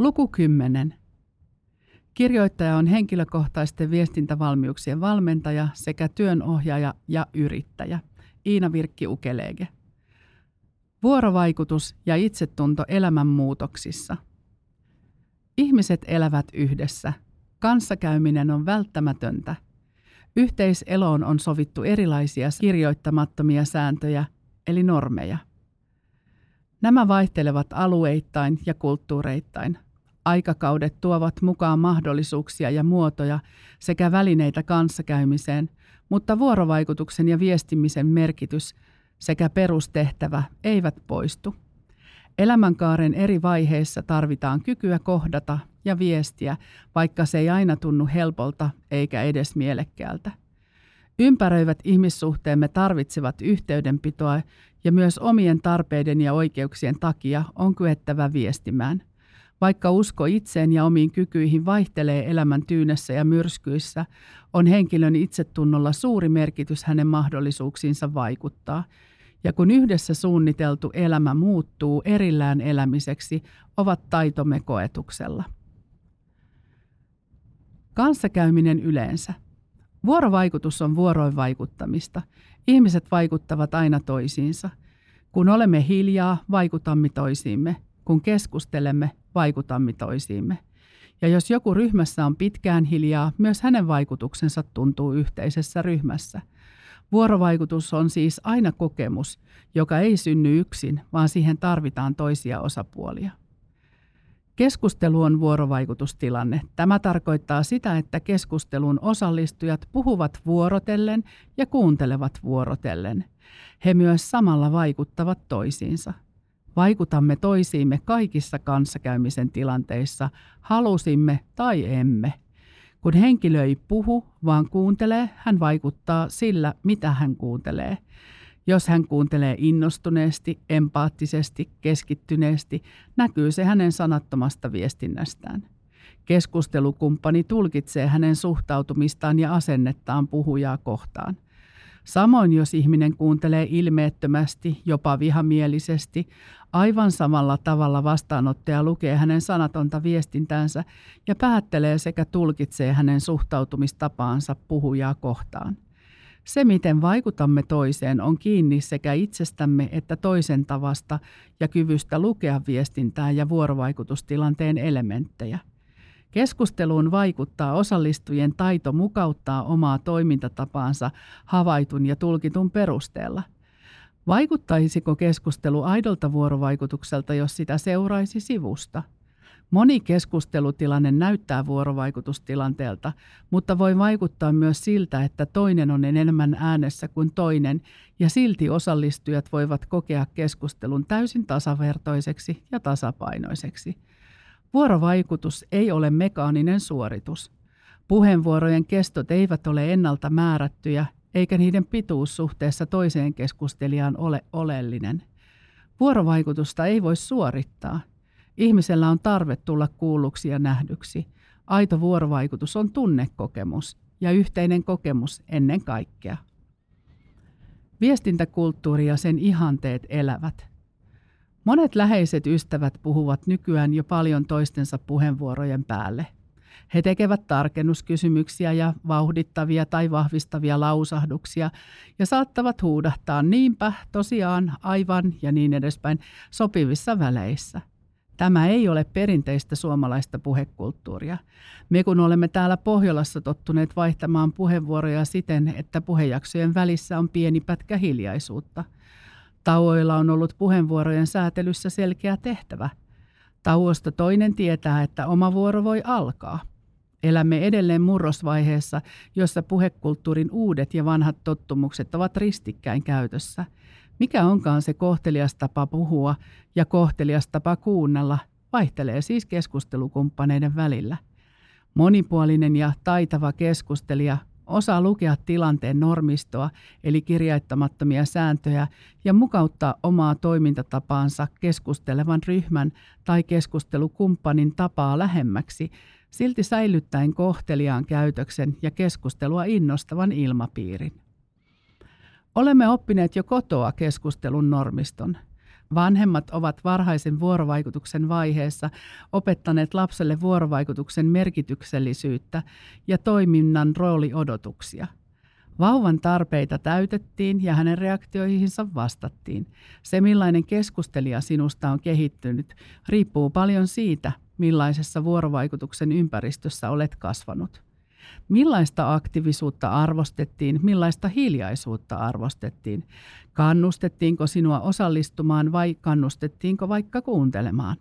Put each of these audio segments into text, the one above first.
Luku 10. Kirjoittaja on henkilökohtaisten viestintävalmiuksien valmentaja sekä työnohjaaja ja yrittäjä. Iina Virkki Ukelege. Vuorovaikutus ja itsetunto elämänmuutoksissa. Ihmiset elävät yhdessä. Kanssakäyminen on välttämätöntä. Yhteiseloon on sovittu erilaisia kirjoittamattomia sääntöjä, eli normeja. Nämä vaihtelevat alueittain ja kulttuureittain – Aikakaudet tuovat mukaan mahdollisuuksia ja muotoja sekä välineitä kanssakäymiseen, mutta vuorovaikutuksen ja viestimisen merkitys sekä perustehtävä eivät poistu. Elämänkaaren eri vaiheissa tarvitaan kykyä kohdata ja viestiä, vaikka se ei aina tunnu helpolta eikä edes mielekkäältä. Ympäröivät ihmissuhteemme tarvitsevat yhteydenpitoa ja myös omien tarpeiden ja oikeuksien takia on kyettävä viestimään – vaikka usko itseen ja omiin kykyihin vaihtelee elämän tyynessä ja myrskyissä, on henkilön itsetunnolla suuri merkitys hänen mahdollisuuksiinsa vaikuttaa. Ja kun yhdessä suunniteltu elämä muuttuu erillään elämiseksi, ovat taitomme koetuksella. Kanssakäyminen yleensä. Vuorovaikutus on vuoroin vaikuttamista. Ihmiset vaikuttavat aina toisiinsa. Kun olemme hiljaa, vaikutamme toisiimme. Kun keskustelemme, vaikutamme toisiimme. Ja jos joku ryhmässä on pitkään hiljaa, myös hänen vaikutuksensa tuntuu yhteisessä ryhmässä. Vuorovaikutus on siis aina kokemus, joka ei synny yksin, vaan siihen tarvitaan toisia osapuolia. Keskustelu on vuorovaikutustilanne. Tämä tarkoittaa sitä, että keskustelun osallistujat puhuvat vuorotellen ja kuuntelevat vuorotellen. He myös samalla vaikuttavat toisiinsa. Vaikutamme toisiimme kaikissa kanssakäymisen tilanteissa, halusimme tai emme. Kun henkilö ei puhu, vaan kuuntelee, hän vaikuttaa sillä, mitä hän kuuntelee. Jos hän kuuntelee innostuneesti, empaattisesti, keskittyneesti, näkyy se hänen sanattomasta viestinnästään. Keskustelukumppani tulkitsee hänen suhtautumistaan ja asennettaan puhujaa kohtaan – Samoin jos ihminen kuuntelee ilmeettömästi, jopa vihamielisesti, aivan samalla tavalla vastaanottaja lukee hänen sanatonta viestintänsä ja päättelee sekä tulkitsee hänen suhtautumistapaansa puhujaa kohtaan. Se, miten vaikutamme toiseen, on kiinni sekä itsestämme että toisen tavasta ja kyvystä lukea viestintää ja vuorovaikutustilanteen elementtejä. Keskusteluun vaikuttaa osallistujien taito mukauttaa omaa toimintatapaansa havaitun ja tulkitun perusteella. Vaikuttaisiko keskustelu aidolta vuorovaikutukselta, jos sitä seuraisi sivusta? Moni keskustelutilanne näyttää vuorovaikutustilanteelta, mutta voi vaikuttaa myös siltä, että toinen on enemmän äänessä kuin toinen, ja silti osallistujat voivat kokea keskustelun täysin tasavertoiseksi ja tasapainoiseksi – Vuorovaikutus ei ole mekaaninen suoritus. Puheenvuorojen kestot eivät ole ennalta määrättyjä, eikä niiden pituus suhteessa toiseen keskustelijaan ole oleellinen. Vuorovaikutusta ei voi suorittaa. Ihmisellä on tarve tulla kuulluksi ja nähdyksi. Aito vuorovaikutus on tunnekokemus ja yhteinen kokemus ennen kaikkea. Viestintäkulttuuri ja sen ihanteet elävät. Monet läheiset ystävät puhuvat nykyään jo paljon toistensa puheenvuorojen päälle. He tekevät tarkennuskysymyksiä ja vauhdittavia tai vahvistavia lausahduksia ja saattavat huudahtaa niinpä, tosiaan, aivan ja niin edespäin sopivissa väleissä. Tämä ei ole perinteistä suomalaista puhekulttuuria. Me kun olemme täällä Pohjolassa tottuneet vaihtamaan puheenvuoroja siten, että puhejaksojen välissä on pieni pätkä hiljaisuutta – Tauoilla on ollut puheenvuorojen säätelyssä selkeä tehtävä. Tauosta toinen tietää, että oma vuoro voi alkaa. Elämme edelleen murrosvaiheessa, jossa puhekulttuurin uudet ja vanhat tottumukset ovat ristikkäin käytössä. Mikä onkaan se kohtelias tapa puhua ja kohtelias tapa kuunnella, vaihtelee siis keskustelukumppaneiden välillä. Monipuolinen ja taitava keskustelija osaa lukea tilanteen normistoa, eli kirjaittamattomia sääntöjä, ja mukauttaa omaa toimintatapaansa keskustelevan ryhmän tai keskustelukumppanin tapaa lähemmäksi, silti säilyttäen kohteliaan käytöksen ja keskustelua innostavan ilmapiirin. Olemme oppineet jo kotoa keskustelun normiston. Vanhemmat ovat varhaisen vuorovaikutuksen vaiheessa opettaneet lapselle vuorovaikutuksen merkityksellisyyttä ja toiminnan rooliodotuksia. Vauvan tarpeita täytettiin ja hänen reaktioihinsa vastattiin. Se, millainen keskustelija sinusta on kehittynyt, riippuu paljon siitä, millaisessa vuorovaikutuksen ympäristössä olet kasvanut. Millaista aktiivisuutta arvostettiin, millaista hiljaisuutta arvostettiin? Kannustettiinko sinua osallistumaan vai kannustettiinko vaikka kuuntelemaan?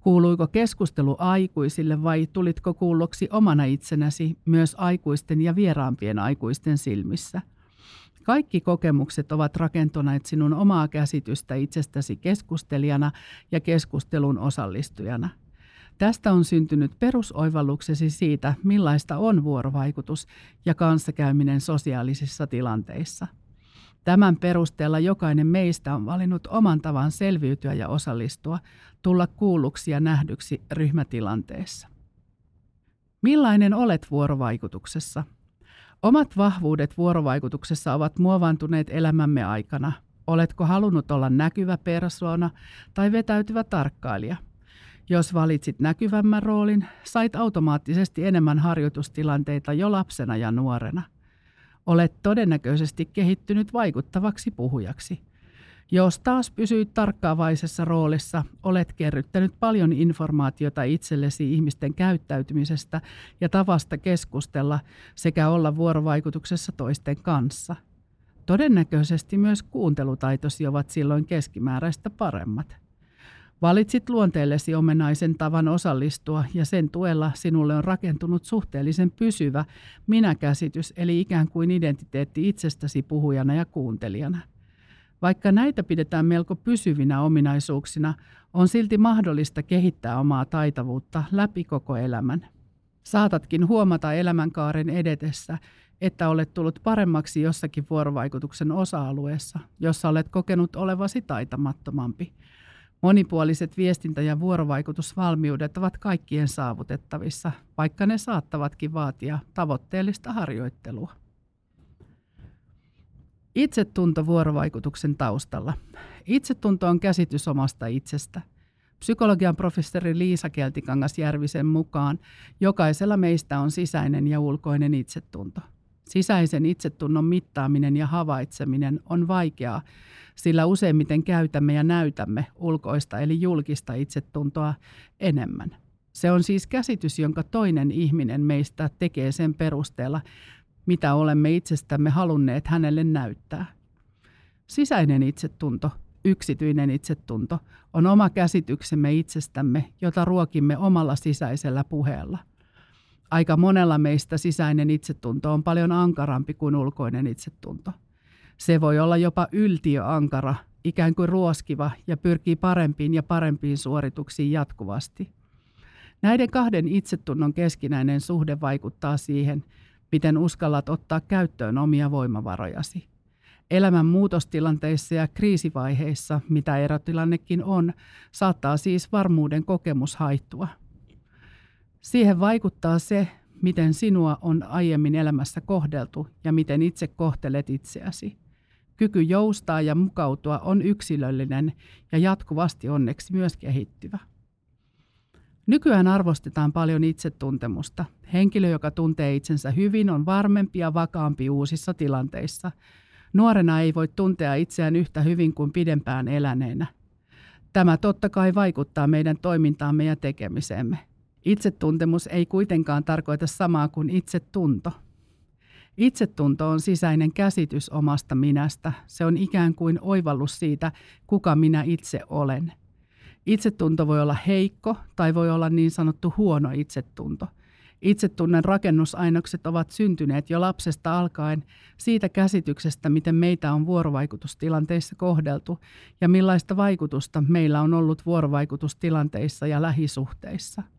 Kuuluiko keskustelu aikuisille vai tulitko kuulloksi omana itsenäsi myös aikuisten ja vieraampien aikuisten silmissä? Kaikki kokemukset ovat rakentuneet sinun omaa käsitystä itsestäsi keskustelijana ja keskustelun osallistujana – Tästä on syntynyt perusoivalluksesi siitä, millaista on vuorovaikutus ja kanssakäyminen sosiaalisissa tilanteissa. Tämän perusteella jokainen meistä on valinnut oman tavan selviytyä ja osallistua, tulla kuulluksi ja nähdyksi ryhmätilanteessa. Millainen olet vuorovaikutuksessa? Omat vahvuudet vuorovaikutuksessa ovat muovantuneet elämämme aikana. Oletko halunnut olla näkyvä persoona tai vetäytyvä tarkkailija – jos valitsit näkyvämmän roolin, sait automaattisesti enemmän harjoitustilanteita jo lapsena ja nuorena. Olet todennäköisesti kehittynyt vaikuttavaksi puhujaksi. Jos taas pysyit tarkkaavaisessa roolissa, olet kerryttänyt paljon informaatiota itsellesi ihmisten käyttäytymisestä ja tavasta keskustella sekä olla vuorovaikutuksessa toisten kanssa. Todennäköisesti myös kuuntelutaitosi ovat silloin keskimääräistä paremmat. Valitsit luonteellesi omenaisen tavan osallistua ja sen tuella sinulle on rakentunut suhteellisen pysyvä minäkäsitys eli ikään kuin identiteetti itsestäsi puhujana ja kuuntelijana. Vaikka näitä pidetään melko pysyvinä ominaisuuksina, on silti mahdollista kehittää omaa taitavuutta läpi koko elämän. Saatatkin huomata elämänkaaren edetessä, että olet tullut paremmaksi jossakin vuorovaikutuksen osa-alueessa, jossa olet kokenut olevasi taitamattomampi – Monipuoliset viestintä- ja vuorovaikutusvalmiudet ovat kaikkien saavutettavissa, vaikka ne saattavatkin vaatia tavoitteellista harjoittelua. Itsetunto vuorovaikutuksen taustalla. Itsetunto on käsitys omasta itsestä. Psykologian professori Liisa Keltikangas Järvisen mukaan jokaisella meistä on sisäinen ja ulkoinen itsetunto. Sisäisen itsetunnon mittaaminen ja havaitseminen on vaikeaa, sillä useimmiten käytämme ja näytämme ulkoista eli julkista itsetuntoa enemmän. Se on siis käsitys, jonka toinen ihminen meistä tekee sen perusteella, mitä olemme itsestämme halunneet hänelle näyttää. Sisäinen itsetunto, yksityinen itsetunto, on oma käsityksemme itsestämme, jota ruokimme omalla sisäisellä puheella. Aika monella meistä sisäinen itsetunto on paljon ankarampi kuin ulkoinen itsetunto. Se voi olla jopa yltiöankara, ikään kuin ruoskiva ja pyrkii parempiin ja parempiin suorituksiin jatkuvasti. Näiden kahden itsetunnon keskinäinen suhde vaikuttaa siihen, miten uskallat ottaa käyttöön omia voimavarojasi. Elämän muutostilanteissa ja kriisivaiheissa, mitä erotilannekin on, saattaa siis varmuuden kokemus haittua. Siihen vaikuttaa se, miten sinua on aiemmin elämässä kohdeltu ja miten itse kohtelet itseäsi. Kyky joustaa ja mukautua on yksilöllinen ja jatkuvasti onneksi myös kehittyvä. Nykyään arvostetaan paljon itsetuntemusta. Henkilö, joka tuntee itsensä hyvin, on varmempi ja vakaampi uusissa tilanteissa. Nuorena ei voi tuntea itseään yhtä hyvin kuin pidempään eläneenä. Tämä totta kai vaikuttaa meidän toimintaamme ja tekemiseemme. Itsetuntemus ei kuitenkaan tarkoita samaa kuin itsetunto. Itsetunto on sisäinen käsitys omasta minästä. Se on ikään kuin oivallus siitä, kuka minä itse olen. Itsetunto voi olla heikko tai voi olla niin sanottu huono itsetunto. Itsetunnen rakennusainokset ovat syntyneet jo lapsesta alkaen siitä käsityksestä, miten meitä on vuorovaikutustilanteissa kohdeltu ja millaista vaikutusta meillä on ollut vuorovaikutustilanteissa ja lähisuhteissa –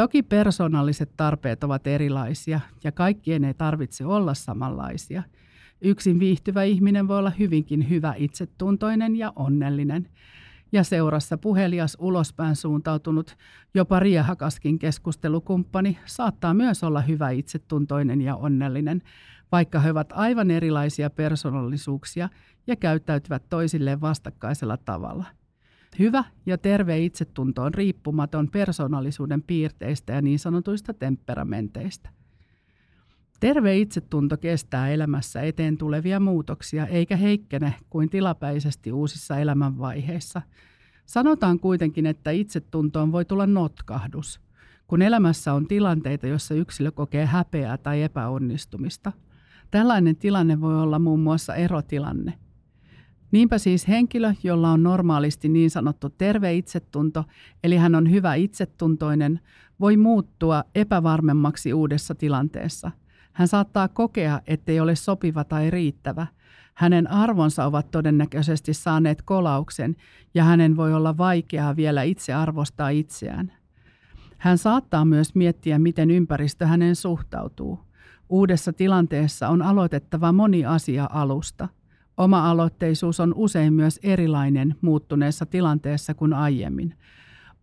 Toki persoonalliset tarpeet ovat erilaisia ja kaikkien ei tarvitse olla samanlaisia. Yksin viihtyvä ihminen voi olla hyvinkin hyvä itsetuntoinen ja onnellinen. Ja seurassa puhelias ulospäin suuntautunut, jopa riehakaskin keskustelukumppani saattaa myös olla hyvä itsetuntoinen ja onnellinen, vaikka he ovat aivan erilaisia persoonallisuuksia ja käyttäytyvät toisilleen vastakkaisella tavalla. Hyvä ja terve itsetunto on riippumaton persoonallisuuden piirteistä ja niin sanotuista temperamenteista. Terve itsetunto kestää elämässä eteen tulevia muutoksia eikä heikkene kuin tilapäisesti uusissa elämänvaiheissa. Sanotaan kuitenkin, että itsetuntoon voi tulla notkahdus, kun elämässä on tilanteita, joissa yksilö kokee häpeää tai epäonnistumista. Tällainen tilanne voi olla muun muassa erotilanne. Niinpä siis henkilö, jolla on normaalisti niin sanottu terve itsetunto, eli hän on hyvä itsetuntoinen, voi muuttua epävarmemmaksi uudessa tilanteessa – hän saattaa kokea, ettei ole sopiva tai riittävä. Hänen arvonsa ovat todennäköisesti saaneet kolauksen ja hänen voi olla vaikeaa vielä itse arvostaa itseään. Hän saattaa myös miettiä, miten ympäristö hänen suhtautuu. Uudessa tilanteessa on aloitettava moni asia alusta. Oma-aloitteisuus on usein myös erilainen muuttuneessa tilanteessa kuin aiemmin.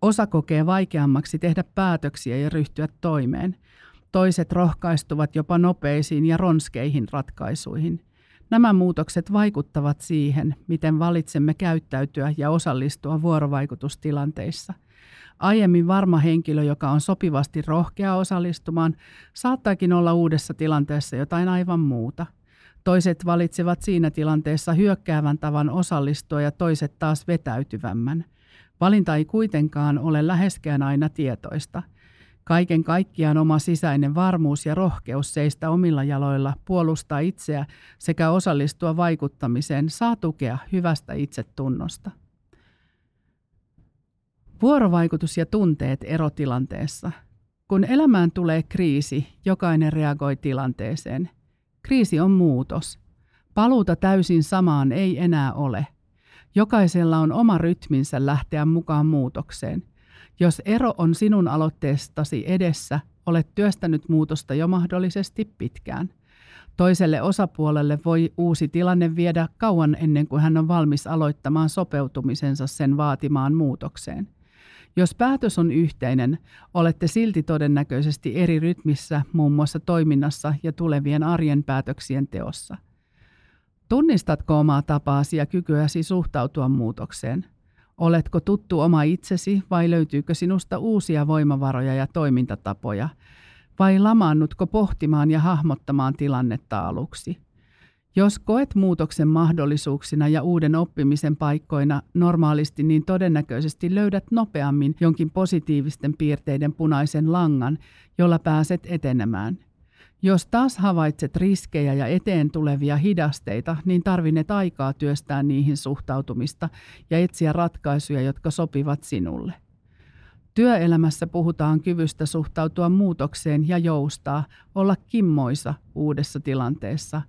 Osa kokee vaikeammaksi tehdä päätöksiä ja ryhtyä toimeen – Toiset rohkaistuvat jopa nopeisiin ja ronskeihin ratkaisuihin. Nämä muutokset vaikuttavat siihen, miten valitsemme käyttäytyä ja osallistua vuorovaikutustilanteissa. Aiemmin varma henkilö, joka on sopivasti rohkea osallistumaan, saattaakin olla uudessa tilanteessa jotain aivan muuta. Toiset valitsevat siinä tilanteessa hyökkäävän tavan osallistua ja toiset taas vetäytyvämmän. Valinta ei kuitenkaan ole läheskään aina tietoista – Kaiken kaikkiaan oma sisäinen varmuus ja rohkeus seistä omilla jaloilla, puolustaa itseä sekä osallistua vaikuttamiseen saa tukea hyvästä itsetunnosta. Vuorovaikutus ja tunteet erotilanteessa. Kun elämään tulee kriisi, jokainen reagoi tilanteeseen. Kriisi on muutos. Paluuta täysin samaan ei enää ole. Jokaisella on oma rytminsä lähteä mukaan muutokseen – jos ero on sinun aloitteestasi edessä, olet työstänyt muutosta jo mahdollisesti pitkään. Toiselle osapuolelle voi uusi tilanne viedä kauan ennen kuin hän on valmis aloittamaan sopeutumisensa sen vaatimaan muutokseen. Jos päätös on yhteinen, olette silti todennäköisesti eri rytmissä muun muassa toiminnassa ja tulevien arjen päätöksien teossa. Tunnistatko omaa tapaasi ja kykyäsi suhtautua muutokseen – Oletko tuttu oma itsesi vai löytyykö sinusta uusia voimavaroja ja toimintatapoja? Vai lamaannutko pohtimaan ja hahmottamaan tilannetta aluksi? Jos koet muutoksen mahdollisuuksina ja uuden oppimisen paikkoina normaalisti, niin todennäköisesti löydät nopeammin jonkin positiivisten piirteiden punaisen langan, jolla pääset etenemään. Jos taas havaitset riskejä ja eteen tulevia hidasteita, niin tarvinnet aikaa työstää niihin suhtautumista ja etsiä ratkaisuja, jotka sopivat sinulle. Työelämässä puhutaan kyvystä suhtautua muutokseen ja joustaa, olla kimmoisa uudessa tilanteessa.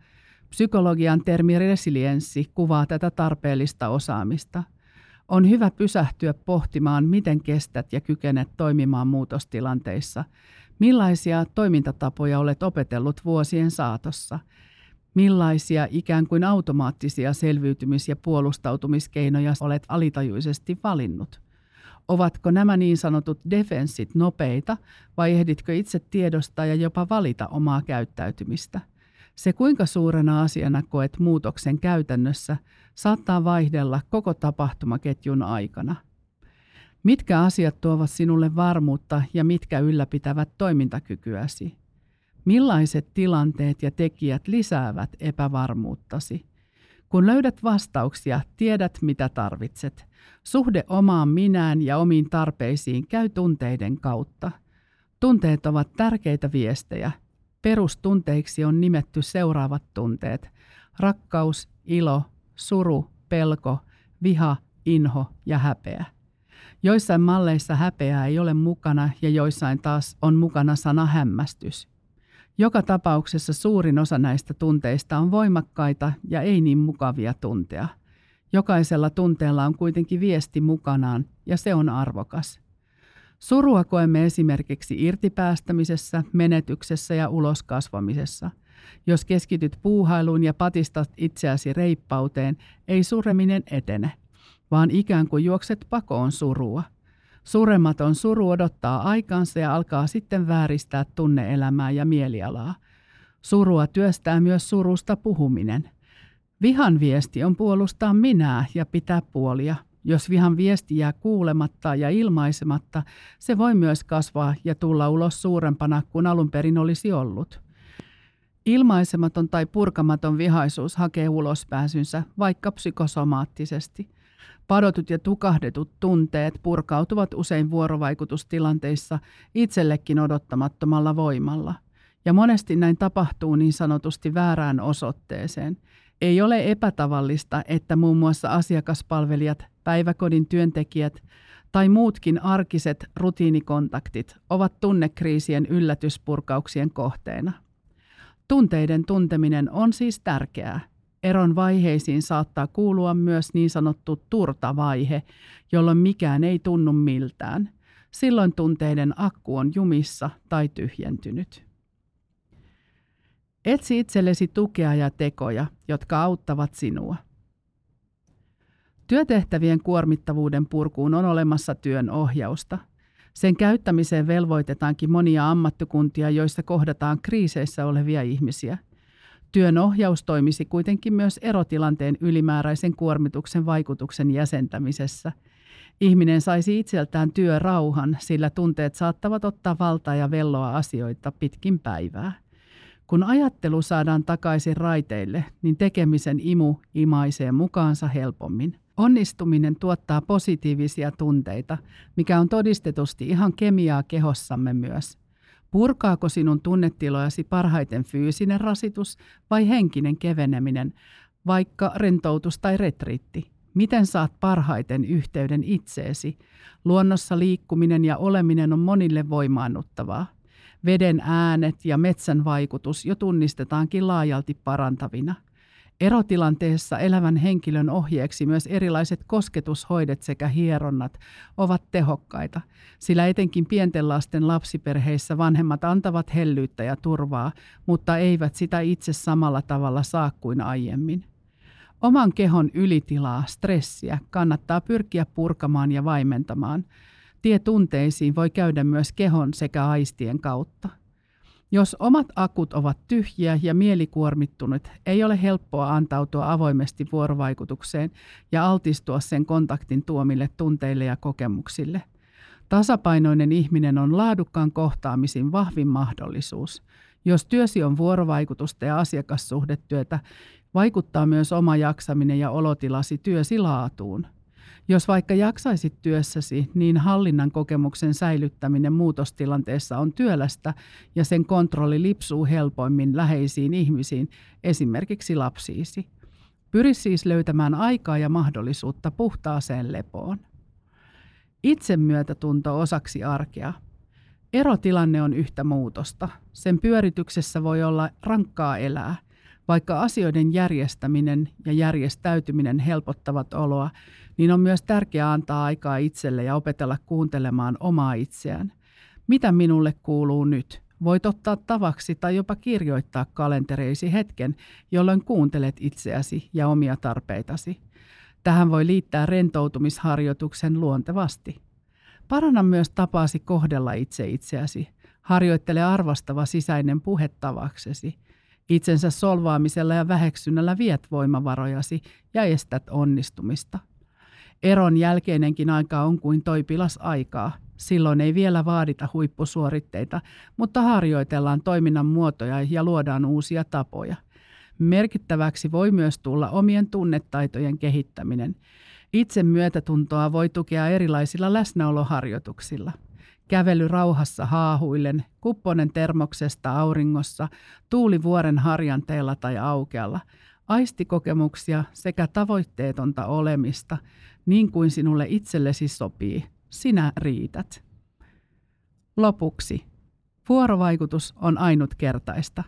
Psykologian termi resilienssi kuvaa tätä tarpeellista osaamista. On hyvä pysähtyä pohtimaan, miten kestät ja kykenet toimimaan muutostilanteissa – Millaisia toimintatapoja olet opetellut vuosien saatossa? Millaisia ikään kuin automaattisia selviytymis- ja puolustautumiskeinoja olet alitajuisesti valinnut? Ovatko nämä niin sanotut defenssit nopeita vai ehditkö itse tiedostaa ja jopa valita omaa käyttäytymistä? Se kuinka suurena asiana koet muutoksen käytännössä saattaa vaihdella koko tapahtumaketjun aikana – Mitkä asiat tuovat sinulle varmuutta ja mitkä ylläpitävät toimintakykyäsi? Millaiset tilanteet ja tekijät lisäävät epävarmuuttasi? Kun löydät vastauksia, tiedät mitä tarvitset. Suhde omaan minään ja omiin tarpeisiin käy tunteiden kautta. Tunteet ovat tärkeitä viestejä. Perustunteiksi on nimetty seuraavat tunteet. Rakkaus, ilo, suru, pelko, viha, inho ja häpeä. Joissain malleissa häpeää ei ole mukana ja joissain taas on mukana sana hämmästys. Joka tapauksessa suurin osa näistä tunteista on voimakkaita ja ei niin mukavia tuntea. Jokaisella tunteella on kuitenkin viesti mukanaan ja se on arvokas. Surua koemme esimerkiksi irtipäästämisessä, menetyksessä ja uloskasvamisessa. Jos keskityt puuhailuun ja patistat itseäsi reippauteen, ei sureminen etene – vaan ikään kuin juokset pakoon surua. Surematon suru odottaa aikansa ja alkaa sitten vääristää tunneelämää ja mielialaa. Surua työstää myös surusta puhuminen. Vihan viesti on puolustaa minää ja pitää puolia. Jos vihan viesti jää kuulematta ja ilmaisematta, se voi myös kasvaa ja tulla ulos suurempana kuin alun perin olisi ollut. Ilmaisematon tai purkamaton vihaisuus hakee ulospääsynsä, vaikka psykosomaattisesti. Padotut ja tukahdetut tunteet purkautuvat usein vuorovaikutustilanteissa itsellekin odottamattomalla voimalla. Ja monesti näin tapahtuu niin sanotusti väärään osoitteeseen. Ei ole epätavallista, että muun muassa asiakaspalvelijat, päiväkodin työntekijät tai muutkin arkiset rutiinikontaktit ovat tunnekriisien yllätyspurkauksien kohteena. Tunteiden tunteminen on siis tärkeää. Eron vaiheisiin saattaa kuulua myös niin sanottu turtavaihe, jolloin mikään ei tunnu miltään. Silloin tunteiden akku on jumissa tai tyhjentynyt. Etsi itsellesi tukea ja tekoja, jotka auttavat sinua. Työtehtävien kuormittavuuden purkuun on olemassa työn ohjausta. Sen käyttämiseen velvoitetaankin monia ammattikuntia, joissa kohdataan kriiseissä olevia ihmisiä. Työn ohjaus toimisi kuitenkin myös erotilanteen ylimääräisen kuormituksen vaikutuksen jäsentämisessä. Ihminen saisi itseltään työrauhan, sillä tunteet saattavat ottaa valtaa ja velloa asioita pitkin päivää. Kun ajattelu saadaan takaisin raiteille, niin tekemisen imu imaisee mukaansa helpommin. Onnistuminen tuottaa positiivisia tunteita, mikä on todistetusti ihan kemiaa kehossamme myös. Purkaako sinun tunnetilojasi parhaiten fyysinen rasitus vai henkinen keveneminen, vaikka rentoutus tai retriitti? Miten saat parhaiten yhteyden itseesi? Luonnossa liikkuminen ja oleminen on monille voimaannuttavaa. Veden äänet ja metsän vaikutus jo tunnistetaankin laajalti parantavina – Erotilanteessa elävän henkilön ohjeeksi myös erilaiset kosketushoidet sekä hieronnat ovat tehokkaita, sillä etenkin pienten lasten lapsiperheissä vanhemmat antavat hellyyttä ja turvaa, mutta eivät sitä itse samalla tavalla saa kuin aiemmin. Oman kehon ylitilaa, stressiä kannattaa pyrkiä purkamaan ja vaimentamaan. Tie tunteisiin voi käydä myös kehon sekä aistien kautta. Jos omat akut ovat tyhjiä ja mielikuormittunut, ei ole helppoa antautua avoimesti vuorovaikutukseen ja altistua sen kontaktin tuomille tunteille ja kokemuksille. Tasapainoinen ihminen on laadukkaan kohtaamisin vahvin mahdollisuus. Jos työsi on vuorovaikutusta ja asiakassuhdetyötä, vaikuttaa myös oma jaksaminen ja olotilasi työsi laatuun – jos vaikka jaksaisit työssäsi, niin hallinnan kokemuksen säilyttäminen muutostilanteessa on työlästä ja sen kontrolli lipsuu helpoimmin läheisiin ihmisiin, esimerkiksi lapsiisi. Pyri siis löytämään aikaa ja mahdollisuutta puhtaaseen lepoon. Itsemyötätunto osaksi arkea. Erotilanne on yhtä muutosta. Sen pyörityksessä voi olla rankkaa elää – vaikka asioiden järjestäminen ja järjestäytyminen helpottavat oloa, niin on myös tärkeää antaa aikaa itselle ja opetella kuuntelemaan omaa itseään. Mitä minulle kuuluu nyt? Voit ottaa tavaksi tai jopa kirjoittaa kalentereisi hetken, jolloin kuuntelet itseäsi ja omia tarpeitasi. Tähän voi liittää rentoutumisharjoituksen luontevasti. Paranna myös tapaasi kohdella itse itseäsi. Harjoittele arvostava sisäinen puhetavaksesi – Itsensä solvaamisella ja väheksynnällä viet voimavarojasi ja estät onnistumista. Eron jälkeinenkin aika on kuin toipilas aikaa. Silloin ei vielä vaadita huippusuoritteita, mutta harjoitellaan toiminnan muotoja ja luodaan uusia tapoja. Merkittäväksi voi myös tulla omien tunnetaitojen kehittäminen. Itse myötätuntoa voi tukea erilaisilla läsnäoloharjoituksilla – kävely rauhassa haahuillen, kupponen termoksesta auringossa, tuuli vuoren harjanteella tai aukealla, aistikokemuksia sekä tavoitteetonta olemista, niin kuin sinulle itsellesi sopii. Sinä riität. Lopuksi. Vuorovaikutus on ainutkertaista.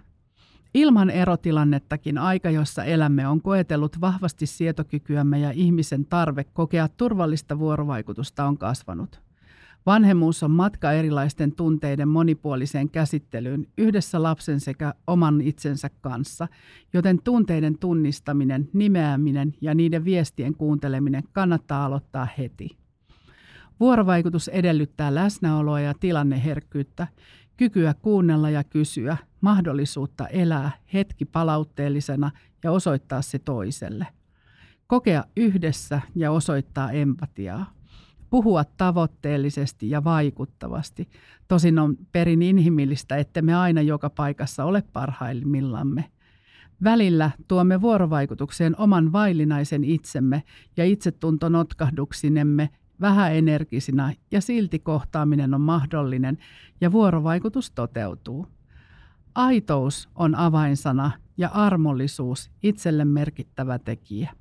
Ilman erotilannettakin aika, jossa elämme, on koetellut vahvasti sietokykyämme ja ihmisen tarve kokea turvallista vuorovaikutusta on kasvanut. Vanhemmuus on matka erilaisten tunteiden monipuoliseen käsittelyyn yhdessä lapsen sekä oman itsensä kanssa, joten tunteiden tunnistaminen, nimeäminen ja niiden viestien kuunteleminen kannattaa aloittaa heti. Vuorovaikutus edellyttää läsnäoloa ja tilanneherkkyyttä, kykyä kuunnella ja kysyä, mahdollisuutta elää hetki palautteellisena ja osoittaa se toiselle. Kokea yhdessä ja osoittaa empatiaa. Puhua tavoitteellisesti ja vaikuttavasti. Tosin on perin inhimillistä, että me aina joka paikassa ole parhaimmillamme. Välillä tuomme vuorovaikutukseen oman vaillinaisen itsemme ja itsetuntonotkahduksineemme vähäenergisinä ja silti kohtaaminen on mahdollinen ja vuorovaikutus toteutuu. Aitous on avainsana ja armollisuus itselle merkittävä tekijä.